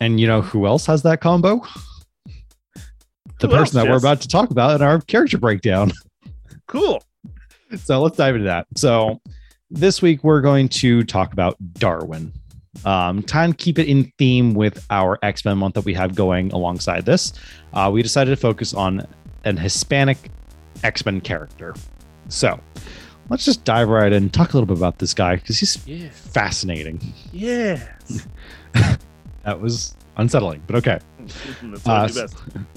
And you know who else has that combo? The Who person that we're about to talk about in our character breakdown. Cool. so let's dive into that. So this week we're going to talk about Darwin. Um, and keep it in theme with our X Men month that we have going alongside this. Uh, we decided to focus on an Hispanic X Men character. So let's just dive right in and talk a little bit about this guy because he's Yeah. fascinating. Yeah. That was unsettling, but okay. That's what I do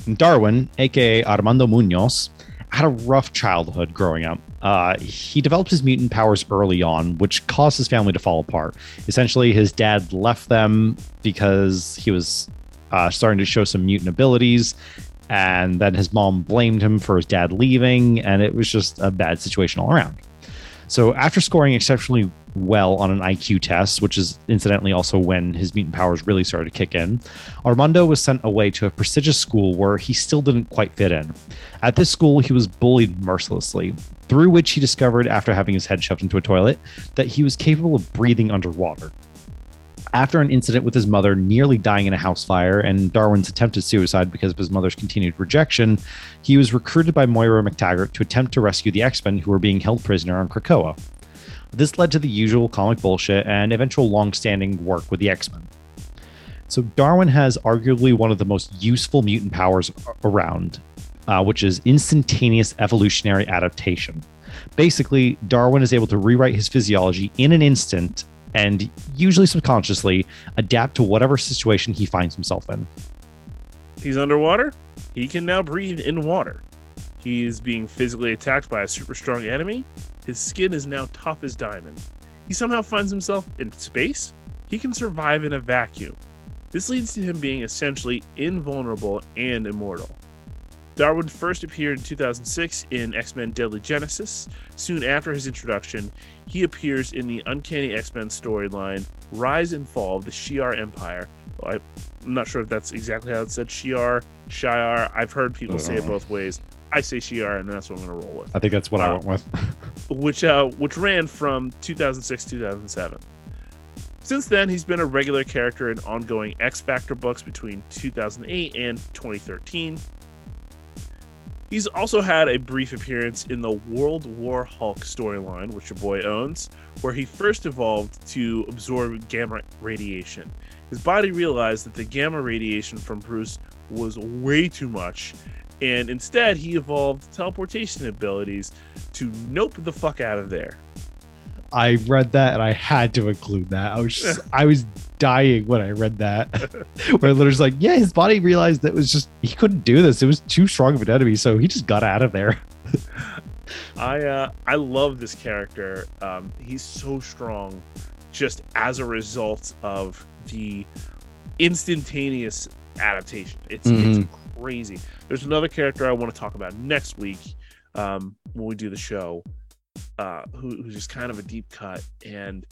Uh. Darwin, aka Armando Munoz, had a rough childhood growing up. Uh, he developed his mutant powers early on, which caused his family to fall apart. Essentially, his dad left them because he was uh, starting to show some mutant abilities, and then his mom blamed him for his dad leaving, and it was just a bad situation all around. So, after scoring exceptionally well on an IQ test, which is incidentally also when his mutant powers really started to kick in, Armando was sent away to a prestigious school where he still didn't quite fit in. At this school, he was bullied mercilessly, through which he discovered, after having his head shoved into a toilet, that he was capable of breathing underwater. After an incident with his mother nearly dying in a house fire and Darwin's attempted suicide because of his mother's continued rejection, he was recruited by Moira McTaggart to attempt to rescue the X Men who were being held prisoner on Krakoa. This led to the usual comic bullshit and eventual long standing work with the X Men. So, Darwin has arguably one of the most useful mutant powers around, uh, which is instantaneous evolutionary adaptation. Basically, Darwin is able to rewrite his physiology in an instant and, usually subconsciously, adapt to whatever situation he finds himself in. He's underwater. He can now breathe in water. He is being physically attacked by a super strong enemy. His skin is now tough as diamond. He somehow finds himself in space. He can survive in a vacuum. This leads to him being essentially invulnerable and immortal. Darwin first appeared in 2006 in X Men Deadly Genesis. Soon after his introduction, he appears in the Uncanny X Men storyline Rise and Fall of the Shi'ar Empire. I'm not sure if that's exactly how it's said Shi'ar, Shi'ar. I've heard people say it Uh. both ways. I say Shi'ar, and that's what I'm going to roll with I think that's what I went with. which uh, which ran from 2006 2007. Since then, he's been a regular character in ongoing X Factor books between 2008 and 2013. He's also had a brief appearance in the World War Hulk storyline, which your boy owns, where he first evolved to absorb gamma radiation. His body realized that the gamma radiation from Bruce was way too much, and instead he evolved teleportation abilities to nope the fuck out of there. I read that and I had to include that. I was just, I was dying when I read that. Where Litter's like, yeah, his body realized that it was just he couldn't do this. It was too strong of an enemy, so he just got out of there. I uh, I love this character. Um, he's so strong, just as a result of the instantaneous adaptation. It's, it's crazy. There's another character I want to talk about next week um, when we do the show, uh, who, who's just kind of a deep cut and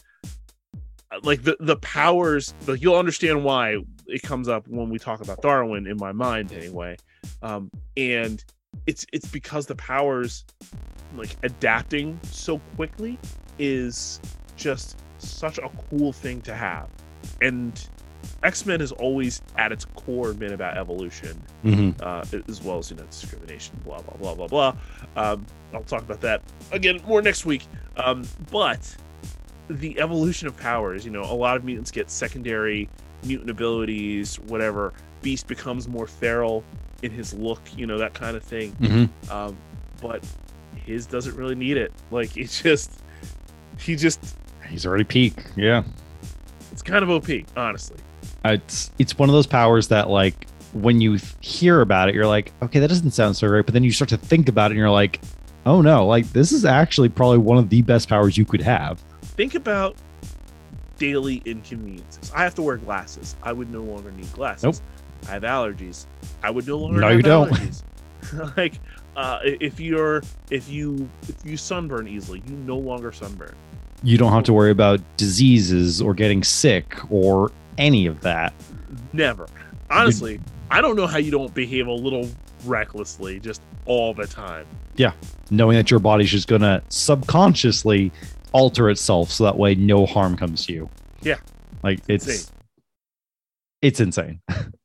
uh, like the the powers. Like you'll understand why it comes up when we talk about Darwin in my mind anyway. Um, and it's it's because the powers like adapting so quickly is just such a cool thing to have and x-men has always at its core been about evolution Mm-hmm. uh, as well as you know discrimination blah blah blah blah blah um, i'll talk about that again more next week um, but the evolution of powers you know a lot of mutants get secondary mutant abilities whatever beast becomes more feral in his look you know that kind of thing Mm-hmm. um, but his doesn't really need it. Like it's just he just He's already peak. Yeah. it's kind of OP, honestly. It's it's one of those powers that like when you th- hear about it, you're like, okay, that doesn't sound so great. But then you start to think about it, and you're like, oh no, like this is actually probably one of the best powers you could have. Think about daily inconveniences. I have to wear glasses. I would no longer need glasses. Nope. I have allergies. I would no longer No, have you don't. like uh, if you're if you if you sunburn easily, you no longer sunburn. You don't have to worry about diseases or getting sick or any of that. Never. Honestly, I don't know how you don't behave a little recklessly just all the time. Yeah. Knowing that your body's just gonna subconsciously alter itself so that way no harm comes to you. Yeah. Like it's Insane. it's insane.